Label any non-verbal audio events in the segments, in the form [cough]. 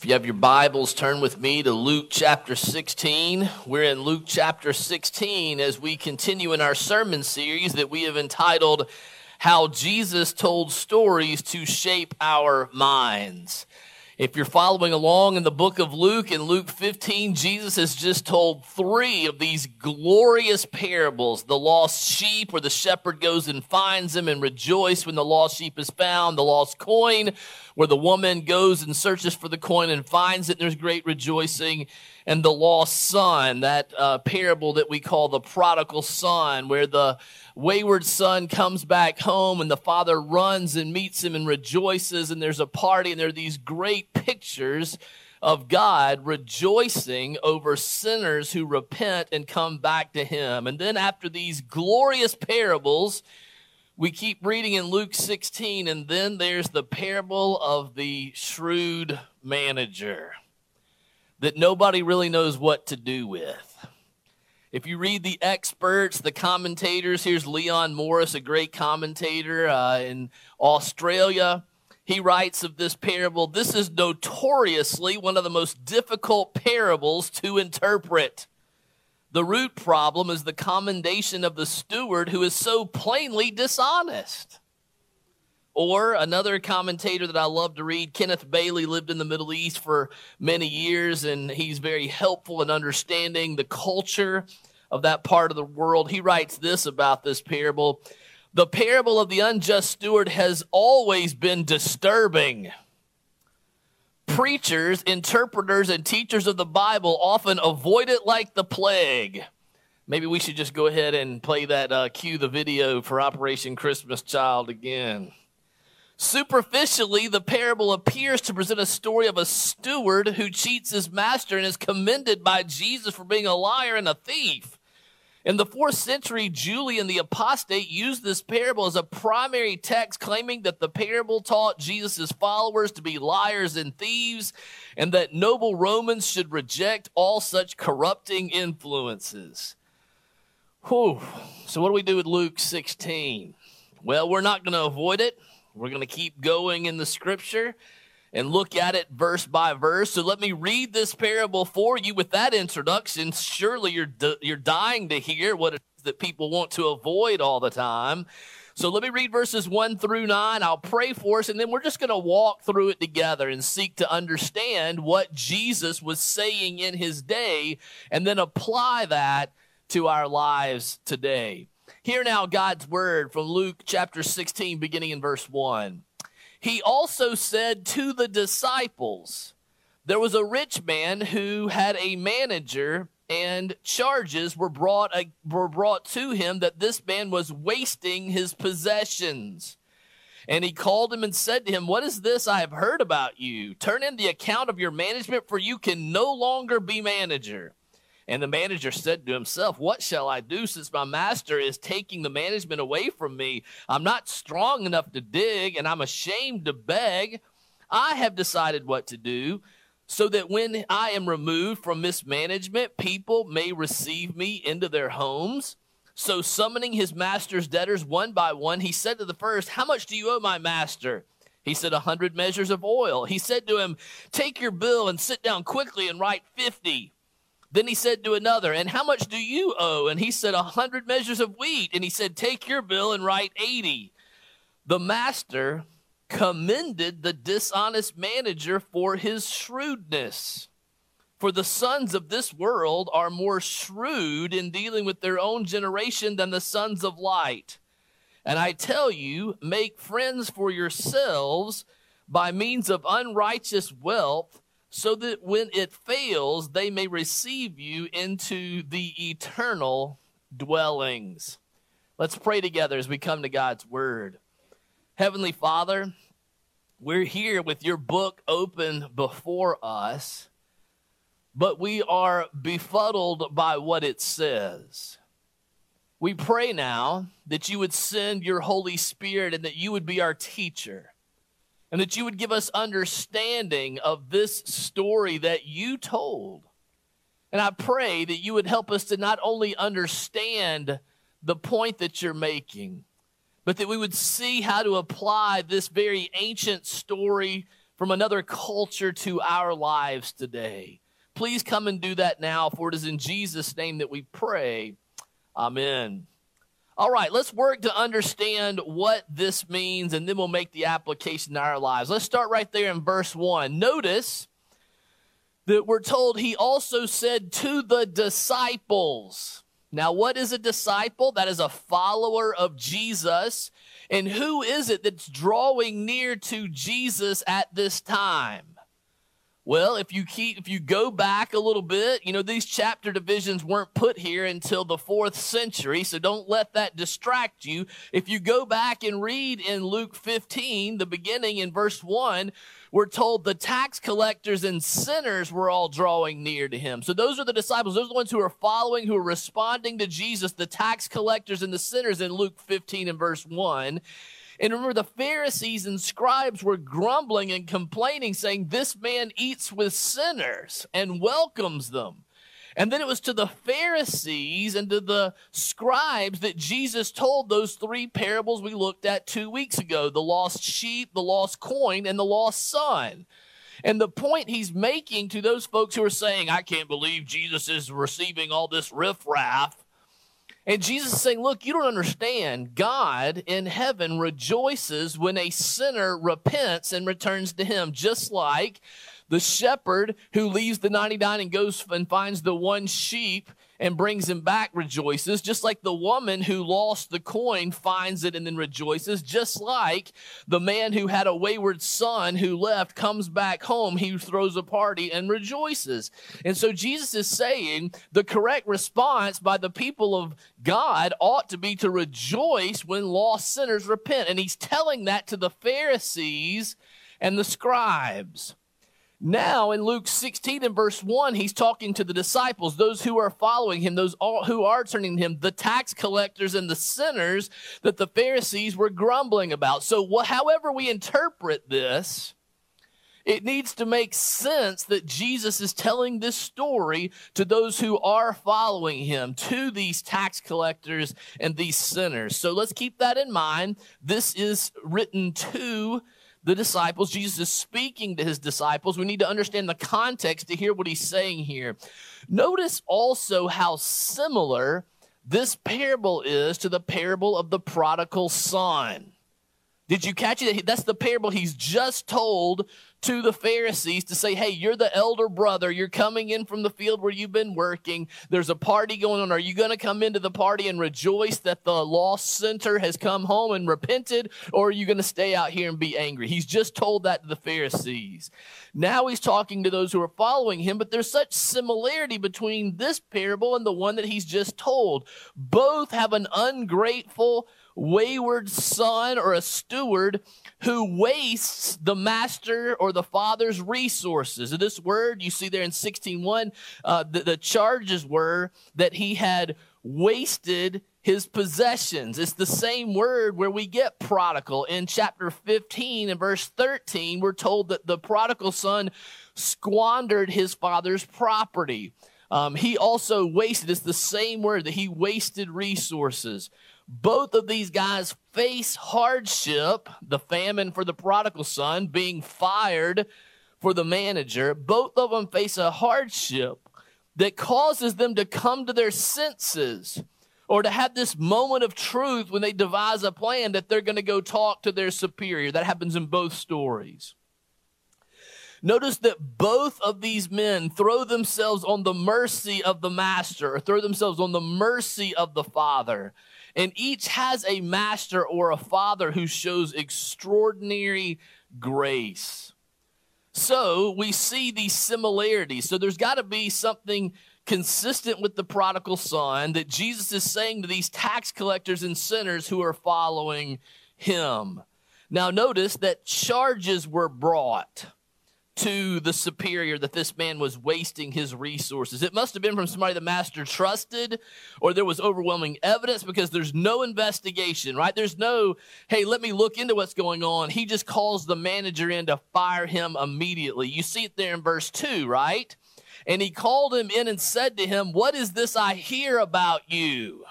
If you have your Bibles, turn with me to Luke chapter 16. We're in Luke chapter 16 as we continue in our sermon series that we have entitled How Jesus Told Stories to Shape Our Minds. If you're following along in the book of Luke, in Luke 15, Jesus has just told three of these glorious parables. The lost sheep, where the shepherd goes and finds him and rejoices when the lost sheep is found. The lost coin, where the woman goes and searches for the coin and finds it, and there's great rejoicing. And the lost son, that uh, parable that we call the prodigal son, where the wayward son comes back home and the father runs and meets him and rejoices, and there's a party, and there are these great pictures of God rejoicing over sinners who repent and come back to him. And then after these glorious parables, we keep reading in Luke 16, and then there's the parable of the shrewd manager that nobody really knows what to do with. If you read the experts, the commentators, here's Leon Morris, a great commentator uh, in Australia. He writes of this parable this is notoriously one of the most difficult parables to interpret. The root problem is the commendation of the steward who is so plainly dishonest. Or another commentator that I love to read, Kenneth Bailey, lived in the Middle East for many years, and he's very helpful in understanding the culture of that part of the world. He writes this about this parable The parable of the unjust steward has always been disturbing preachers, interpreters, and teachers of the Bible often avoid it like the plague. Maybe we should just go ahead and play that, uh, cue the video for Operation Christmas Child again. Superficially, the parable appears to present a story of a steward who cheats his master and is commended by Jesus for being a liar and a thief. In the fourth century, Julian the Apostate used this parable as a primary text, claiming that the parable taught Jesus' followers to be liars and thieves, and that noble Romans should reject all such corrupting influences. Whew. So, what do we do with Luke 16? Well, we're not going to avoid it. We're going to keep going in the scripture and look at it verse by verse. So let me read this parable for you with that introduction. Surely you're, you're dying to hear what it is that people want to avoid all the time. So let me read verses 1 through 9. I'll pray for us, and then we're just going to walk through it together and seek to understand what Jesus was saying in his day and then apply that to our lives today. Hear now God's word from Luke chapter 16, beginning in verse 1. He also said to the disciples, There was a rich man who had a manager, and charges were brought, were brought to him that this man was wasting his possessions. And he called him and said to him, What is this I have heard about you? Turn in the account of your management, for you can no longer be manager. And the manager said to himself, What shall I do since my master is taking the management away from me? I'm not strong enough to dig, and I'm ashamed to beg. I have decided what to do so that when I am removed from mismanagement, people may receive me into their homes. So, summoning his master's debtors one by one, he said to the first, How much do you owe my master? He said, A hundred measures of oil. He said to him, Take your bill and sit down quickly and write fifty. Then he said to another, And how much do you owe? And he said, A hundred measures of wheat. And he said, Take your bill and write eighty. The master commended the dishonest manager for his shrewdness. For the sons of this world are more shrewd in dealing with their own generation than the sons of light. And I tell you, make friends for yourselves by means of unrighteous wealth so that when it fails, they may receive you into the eternal dwellings. Let's pray together as we come to God's word. Heavenly Father, we're here with your book open before us, but we are befuddled by what it says. We pray now that you would send your Holy Spirit and that you would be our teacher and that you would give us understanding of this story that you told. And I pray that you would help us to not only understand the point that you're making, but that we would see how to apply this very ancient story from another culture to our lives today. Please come and do that now, for it is in Jesus' name that we pray. Amen. All right, let's work to understand what this means, and then we'll make the application in our lives. Let's start right there in verse 1. Notice that we're told he also said to the disciples. Now, what is a disciple? That is a follower of Jesus. And who is it that's drawing near to Jesus at this time? Well, if you keep if you go back a little bit, you know, these chapter divisions weren't put here until the 4th century, so don't let that distract you. If you go back and read in Luke 15, the beginning in verse 1, we're told the tax collectors and sinners were all drawing near to him. So those are the disciples. Those are the ones who are following, who are responding to Jesus, the tax collectors and the sinners in Luke 15 and verse 1. And remember, the Pharisees and scribes were grumbling and complaining, saying, This man eats with sinners and welcomes them. And then it was to the Pharisees and to the scribes that Jesus told those three parables we looked at two weeks ago the lost sheep, the lost coin, and the lost son. And the point he's making to those folks who are saying, I can't believe Jesus is receiving all this riffraff. And Jesus is saying, Look, you don't understand. God in heaven rejoices when a sinner repents and returns to him, just like the shepherd who leaves the 99 and goes and finds the one sheep and brings him back rejoices, just like the woman who lost the coin finds it and then rejoices, just like the man who had a wayward son who left comes back home, he throws a party and rejoices. And so Jesus is saying the correct response by the people of God ought to be to rejoice when lost sinners repent. And he's telling that to the Pharisees and the scribes. Now, in Luke 16 and verse 1, he's talking to the disciples, those who are following him, those who are turning to him, the tax collectors and the sinners that the Pharisees were grumbling about. So, however we interpret this, it needs to make sense that Jesus is telling this story to those who are following him, to these tax collectors and these sinners. So let's keep that in mind. This is written to the disciples. Jesus is speaking to his disciples. We need to understand the context to hear what he's saying here. Notice also how similar this parable is to the parable of the prodigal son. Did you catch it? That's the parable he's just told to the Pharisees to say, Hey, you're the elder brother. You're coming in from the field where you've been working. There's a party going on. Are you going to come into the party and rejoice that the lost center has come home and repented? Or are you going to stay out here and be angry? He's just told that to the Pharisees. Now he's talking to those who are following him, but there's such similarity between this parable and the one that he's just told. Both have an ungrateful, wayward son or a steward who wastes the master or the father's resources. And this word you see there in 16.1, uh, the, the charges were that he had wasted his possessions. It's the same word where we get prodigal. In chapter 15 and verse 13, we're told that the prodigal son squandered his father's property. Um, he also wasted, it's the same word that he wasted resources. Both of these guys face hardship, the famine for the prodigal son, being fired for the manager. Both of them face a hardship that causes them to come to their senses or to have this moment of truth when they devise a plan that they're going to go talk to their superior. That happens in both stories. Notice that both of these men throw themselves on the mercy of the master or throw themselves on the mercy of the father. And each has a master or a father who shows extraordinary grace. So we see these similarities. So there's got to be something consistent with the prodigal son that Jesus is saying to these tax collectors and sinners who are following him. Now, notice that charges were brought to the superior that this man was wasting his resources. It must have been from somebody the master trusted, or there was overwhelming evidence because there's no investigation, right? There's no, hey, let me look into what's going on. He just calls the manager in to fire him immediately. You see it there in verse 2, right? And he called him in and said to him, What is this I hear about you?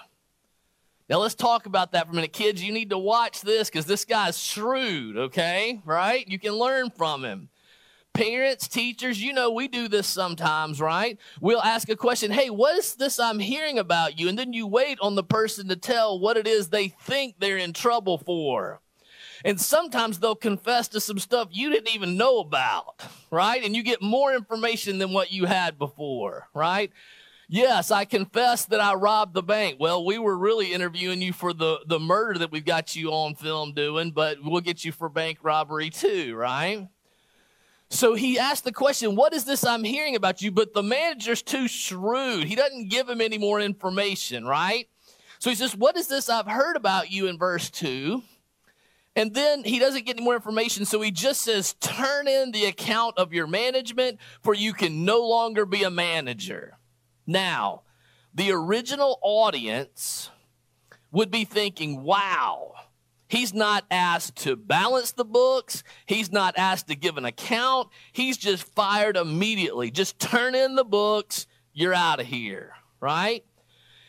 Now let's talk about that for a minute. Kids, you need to watch this because this guy's shrewd, okay? Right? You can learn from him. Parents, teachers, you know, we do this sometimes, right? We'll ask a question, hey, what is this I'm hearing about you? And then you wait on the person to tell what it is they think they're in trouble for. And sometimes they'll confess to some stuff you didn't even know about, right? And you get more information than what you had before, right? Yes, I confess that I robbed the bank. Well, we were really interviewing you for the, the murder that we've got you on film doing, but we'll get you for bank robbery too, right? So he asked the question, What is this I'm hearing about you? But the manager's too shrewd. He doesn't give him any more information, right? So he says, What is this I've heard about you in verse 2? And then he doesn't get any more information, so he just says, Turn in the account of your management, for you can no longer be a manager. Now, the original audience would be thinking, Wow, He's not asked to balance the books. He's not asked to give an account. He's just fired immediately. Just turn in the books. You're out of here, right?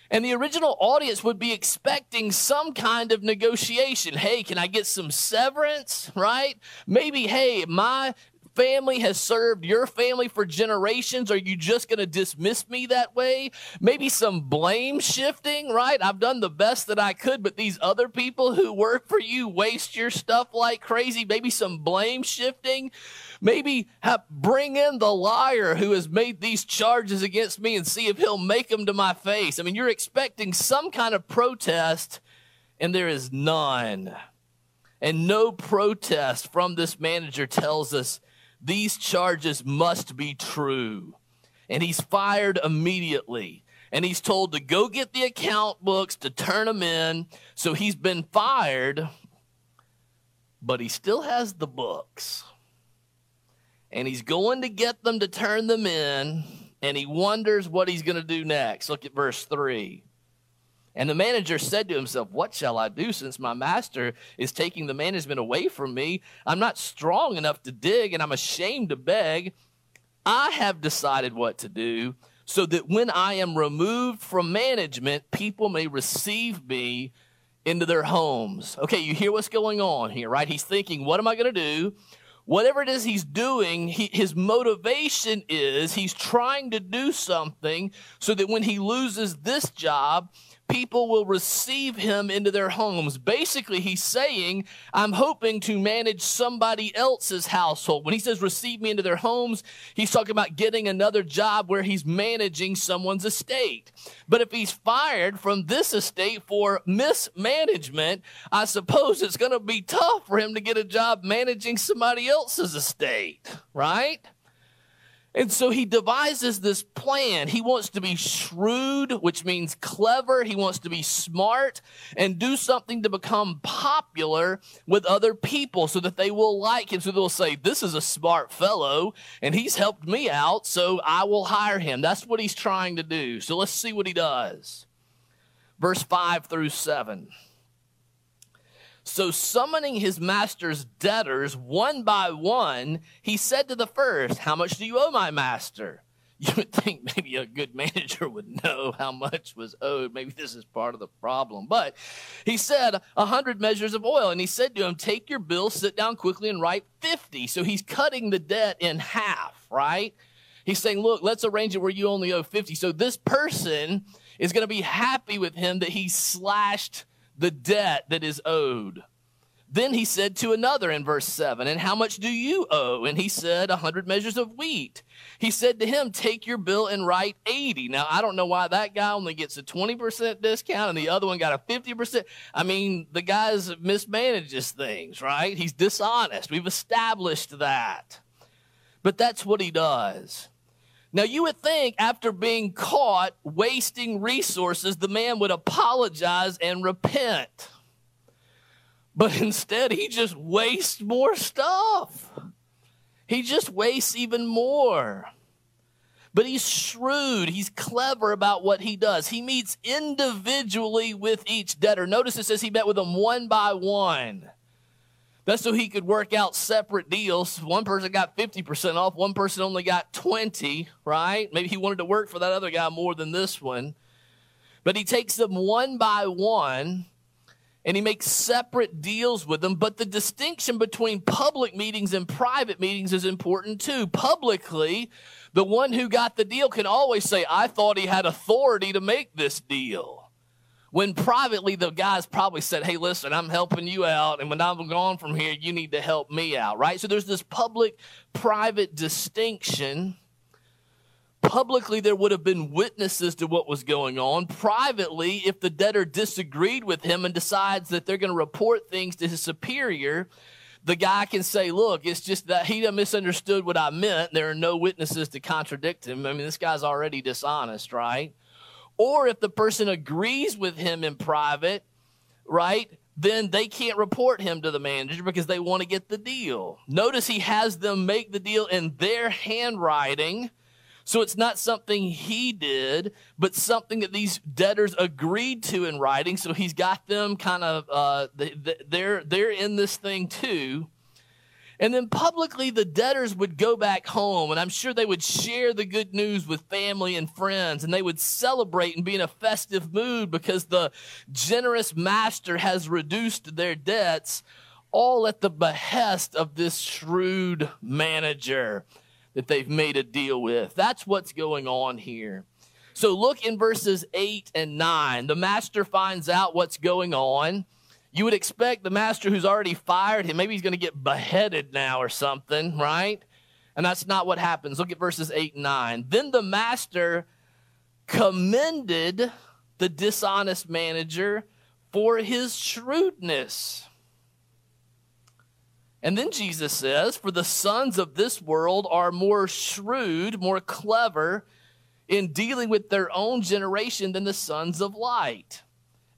And the original audience would be expecting some kind of negotiation. Hey, can I get some severance, right? Maybe, hey, my family has served your family for generations. Are you just going to dismiss me that way? Maybe some blame shifting, right? I've done the best that I could, but these other people who work for you waste your stuff like crazy. Maybe some blame shifting. Maybe have, bring in the liar who has made these charges against me and see if he'll make them to my face. I mean, you're expecting some kind of protest, and there is none. And no protest from this manager tells us these charges must be true. And he's fired immediately. And he's told to go get the account books to turn them in. So he's been fired, but he still has the books. And he's going to get them to turn them in. And he wonders what he's going to do next. Look at verse 3. And the manager said to himself, What shall I do since my master is taking the management away from me? I'm not strong enough to dig and I'm ashamed to beg. I have decided what to do so that when I am removed from management, people may receive me into their homes. Okay, you hear what's going on here, right? He's thinking, What am I going to do? Whatever it is he's doing, he, his motivation is he's trying to do something so that when he loses this job, people will receive him into their homes. Basically, he's saying, I'm hoping to manage somebody else's household. When he says receive me into their homes, he's talking about getting another job where he's managing someone's estate. But if he's fired from this estate for mismanagement, I suppose it's going to be tough for him to get a job managing somebody else's estate, right? And so he devises this plan. He wants to be shrewd, which means clever. He wants to be smart and do something to become popular with other people so that they will like him. So they'll say, This is a smart fellow and he's helped me out, so I will hire him. That's what he's trying to do. So let's see what he does. Verse 5 through 7. So, summoning his master's debtors one by one, he said to the first, How much do you owe my master? [laughs] You would think maybe a good manager would know how much was owed. Maybe this is part of the problem. But he said, A hundred measures of oil. And he said to him, Take your bill, sit down quickly, and write 50. So he's cutting the debt in half, right? He's saying, Look, let's arrange it where you only owe 50. So this person is going to be happy with him that he slashed the debt that is owed. Then he said to another in verse 7, And how much do you owe? And he said, A hundred measures of wheat. He said to him, Take your bill and write 80. Now, I don't know why that guy only gets a 20% discount and the other one got a 50%. I mean, the guy's mismanages things, right? He's dishonest. We've established that. But that's what he does. Now, you would think after being caught wasting resources, the man would apologize and repent. But [laughs] instead, he just wastes more stuff. He just wastes even more. But he's shrewd. He's clever about what he does. He meets individually with each debtor. Notice it says he met with them one by one. That's so he could work out separate deals. One person got 50% off, one person only got 20, right? Maybe he wanted to work for that other guy more than this one. But he takes them one by one and he makes separate deals with them. But the distinction between public meetings and private meetings is important too. Publicly, the one who got the deal can always say, I thought he had authority to make this deal. When privately, the guys probably said, Hey, listen, I'm helping you out. And when I'm gone from here, you need to help me out, right? So there's this public private distinction. Publicly, there would have been witnesses to what was going on. Privately, if the debtor disagreed with him and decides that they're going to report things to his superior, the guy can say, Look, it's just that he misunderstood what I meant. There are no witnesses to contradict him. I mean, this guy's already dishonest, right? Or if the person agrees with him in private, right? Then they can't report him to the manager because they want to get the deal. Notice he has them make the deal in their handwriting so it's not something he did, but something that these debtors agreed to in writing. So he's got them kind of, uh, they're, they're in this thing too. And then publicly, the debtors would go back home, and I'm sure they would share the good news with family and friends, and they would celebrate and be in a festive mood because the generous master has reduced their debts, all at the behest of this shrewd manager that they've made a deal with. That's what's going on here. So look in verses 8 and 9. The master finds out what's going on. You would expect the master who's already fired him, maybe he's going to get beheaded now or something, right? And that's not what happens. Look at verses 8 and 9. Then the master commended the dishonest manager for his shrewdness. And then Jesus says, For the sons of this world are more shrewd, more clever in dealing with their own generation than the sons of light.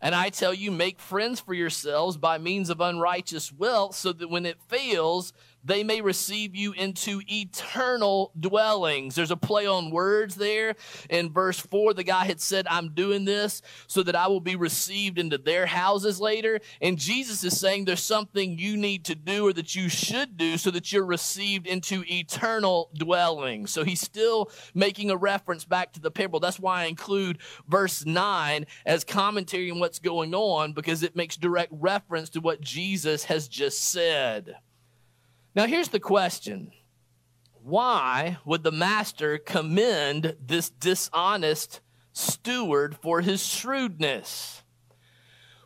And I tell you, make friends for yourselves by means of unrighteous wealth, so that when it fails, they may receive you into eternal dwellings. There's a play on words there. In verse 4, the guy had said, I'm doing this so that I will be received into their houses later. And Jesus is saying there's something you need to do or that you should do so that you're received into eternal dwellings. So he's still making a reference back to the parable. That's why I include verse 9 as commentary on what's going on because it makes direct reference to what Jesus has just said. Now, here's the question Why would the master commend this dishonest steward for his shrewdness?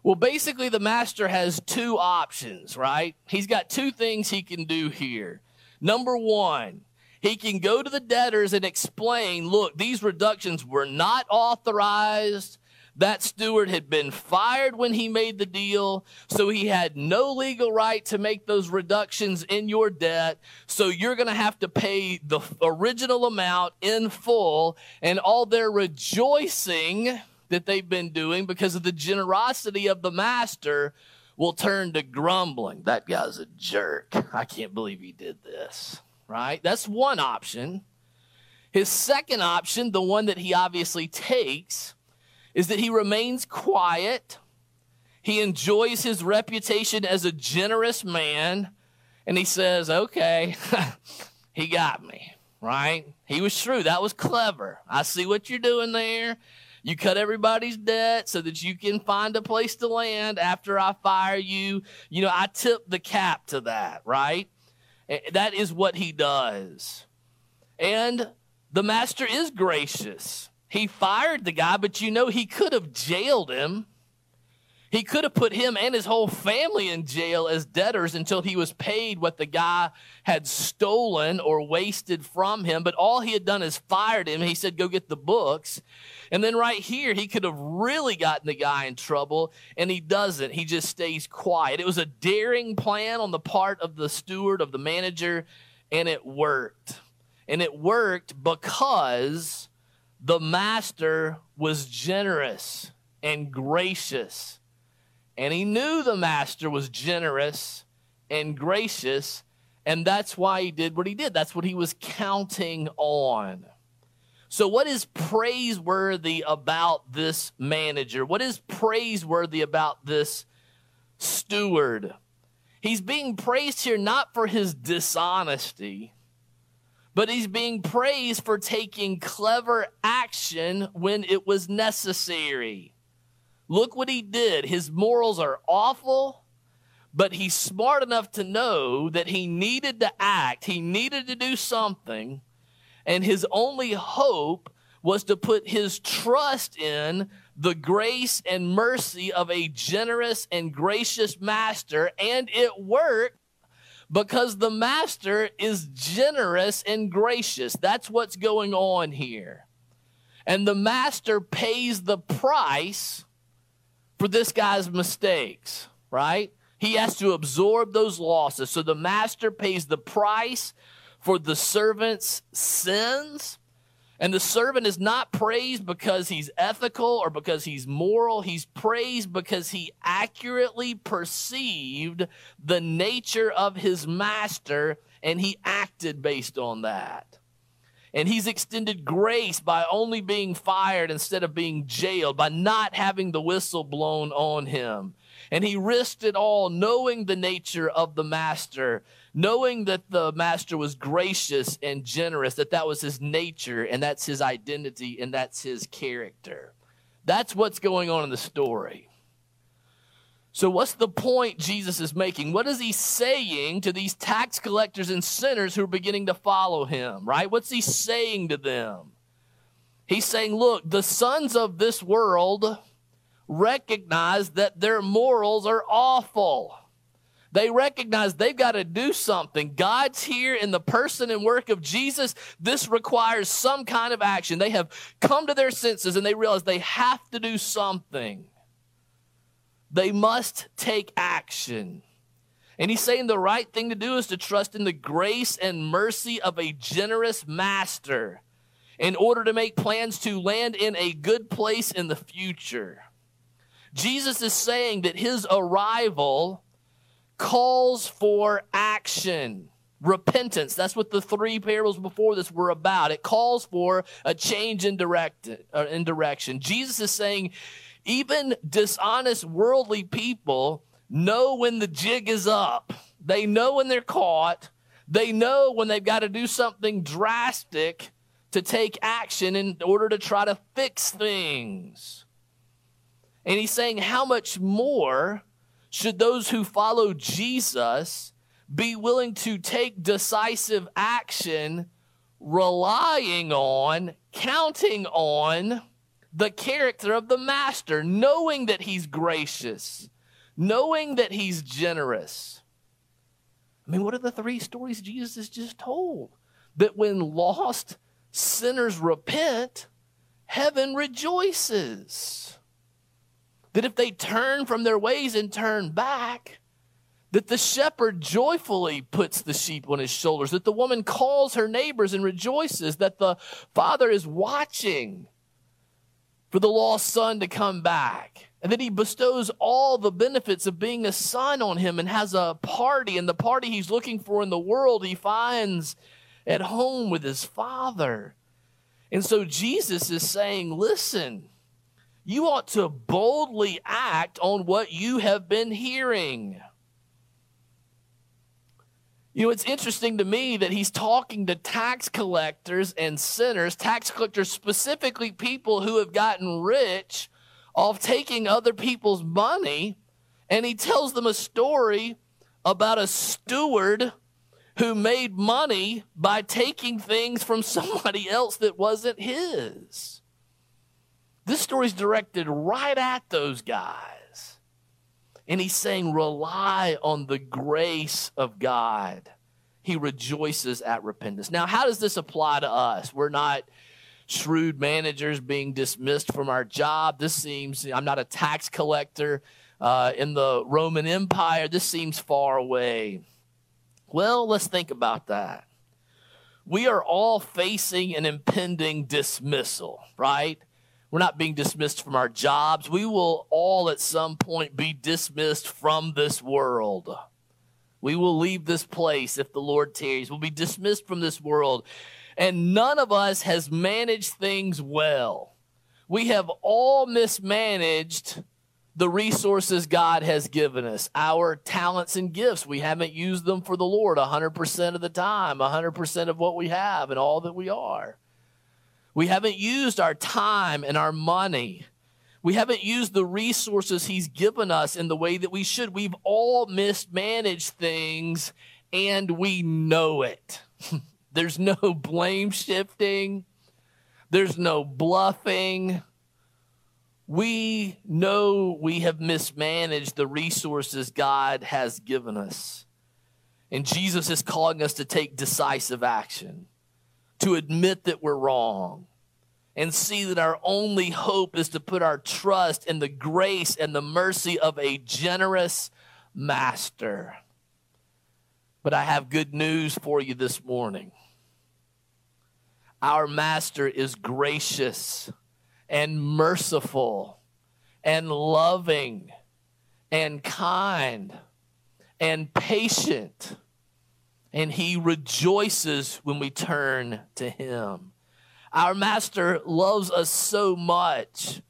Well, basically, the master has two options, right? He's got two things he can do here. Number one, he can go to the debtors and explain look, these reductions were not authorized. That steward had been fired when he made the deal, so he had no legal right to make those reductions in your debt. So you're going to have to pay the original amount in full, and all their rejoicing that they've been doing because of the generosity of the master will turn to grumbling. That guy's a jerk. I can't believe he did this, right? That's one option. His second option, the one that he obviously takes, is that he remains quiet. He enjoys his reputation as a generous man. And he says, okay, [laughs] he got me, right? He was shrewd. That was clever. I see what you're doing there. You cut everybody's debt so that you can find a place to land after I fire you. You know, I tip the cap to that, right? That is what he does. And the master is gracious. He fired the guy, but you know, he could have jailed him. He could have put him and his whole family in jail as debtors until he was paid what the guy had stolen or wasted from him. But all he had done is fired him. He said, Go get the books. And then right here, he could have really gotten the guy in trouble, and he doesn't. He just stays quiet. It was a daring plan on the part of the steward, of the manager, and it worked. And it worked because the master was generous and gracious. And he knew the master was generous and gracious. And that's why he did what he did. That's what he was counting on. So, what is praiseworthy about this manager? What is praiseworthy about this steward? He's being praised here not for his dishonesty, but he's being praised for taking clever action when it was necessary. Look what he did. His morals are awful, but he's smart enough to know that he needed to act, he needed to do something, and his only hope was to put his trust in the grace and mercy of a generous and gracious master, and it worked because the master is generous and gracious. That's what's going on here. And the master pays the price for this guy's mistakes, right? He has to absorb those losses. So the master pays the price for the servant's sins. And the servant is not praised because he's ethical or because he's moral. He's praised because he accurately perceived the nature of his master and he acted based on that. And he's extended grace by only being fired instead of being jailed, by not having the whistle blown on him. And he risked it all, knowing the nature of the master, knowing that the master was gracious and generous, that that was his nature, and that's his identity, and that's his character. That's what's going on in the story. So, what's the point Jesus is making? What is he saying to these tax collectors and sinners who are beginning to follow him, right? What's he saying to them? He's saying, look, the sons of this world recognize that their morals are awful. They recognize they've got to do something. God's here in the person and work of Jesus. This requires some kind of action. They have come to their senses and they realize they have to do something. They must take action. And he's saying the right thing to do is to trust in the grace and mercy of a generous master in order to make plans to land in a good place in the future. Jesus is saying that his arrival calls for action, repentance. That's what the three parables before this were about. It calls for a change in, direct, uh, in direction. Jesus is saying even dishonest worldly people know when the jig is up. They know when they're caught. They know when they've got to do something drastic to take action in order to try to fix things. And he's saying, how much more should those who follow Jesus be willing to take decisive action, relying on, counting on, the character of the master, knowing that he's gracious, knowing that he's generous. I mean, what are the three stories Jesus has just told? That when lost sinners repent, heaven rejoices. That if they turn from their ways and turn back, that the shepherd joyfully puts the sheep on his shoulders, that the woman calls her neighbors and rejoices, that the father is watching for the lost son to come back. And that he bestows all the benefits of being a son on him and has a party. And the party he's looking for in the world, he finds at home with his father. And so Jesus is saying, listen, you ought to boldly act on what you have been hearing. You know, it's interesting to me that he's talking to tax collectors and sinners, tax collectors, specifically people who have gotten rich off taking other people's money. And he tells them a story about a steward who made money by taking things from [laughs] somebody else that wasn't his. This story's directed right at those guys. And he's saying, rely on the grace of God. He rejoices at repentance. Now, how does this apply to us? We're not shrewd managers being dismissed from our job. This seems, I'm not a tax collector uh, in the Roman Empire. This seems far away. Well, let's think about that. We are all facing an impending dismissal, right? We're not being dismissed from our jobs. We will all at some point be dismissed from this world. We will leave this place if the Lord tarries. We'll be dismissed from this world. And none of us has managed things well. We have all mismanaged the resources God has given us, our talents and gifts. We haven't used them for the Lord 100% of the time, 100% of what we have and all that we are. We haven't used our time and our money. We haven't used the resources He's given us in the way that we should. We've all mismanaged things and we know it. [laughs] There's no blame shifting, there's no bluffing. We know we have mismanaged the resources God has given us. And Jesus is calling us to take decisive action, to admit that we're wrong, and see that our only hope is to put our trust in the grace and the mercy of a generous master. But I have good news for you this morning. Our master is gracious and merciful and loving and kind and patient. And he rejoices when we turn to him. Our master loves us so much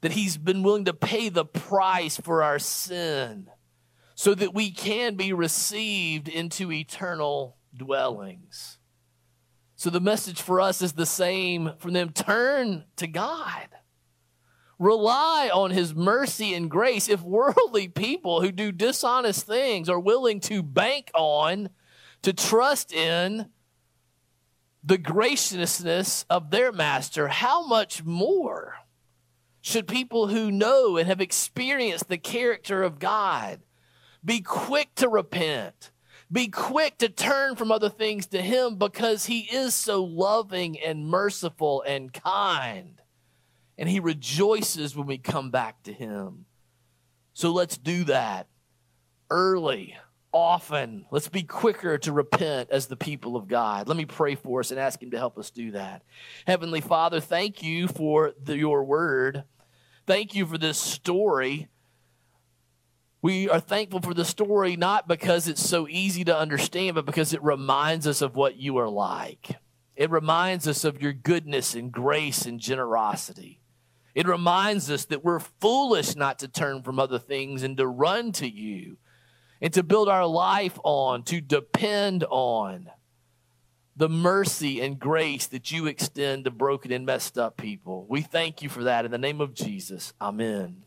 that he's been willing to pay the price for our sin so that we can be received into eternal dwellings. So the message for us is the same from them turn to God. Rely on his mercy and grace. If worldly people who do dishonest things are willing to bank on, to trust in the graciousness of their master, how much more should people who know and have experienced the character of God be quick to repent? Be quick to turn from other things to Him because He is so loving and merciful and kind. And He rejoices when we come back to Him. So let's do that early, often. Let's be quicker to repent as the people of God. Let me pray for us and ask Him to help us do that. Heavenly Father, thank you for the, your word. Thank you for this story we are thankful for the story not because it's so easy to understand, but because it reminds us of what you are like. It reminds us of your goodness and grace and generosity. It reminds us that we're foolish not to turn from other things and to run to you and to build our life on, to depend on the mercy and grace that you extend to broken and messed up people. We thank you for that in the name of Jesus. Amen.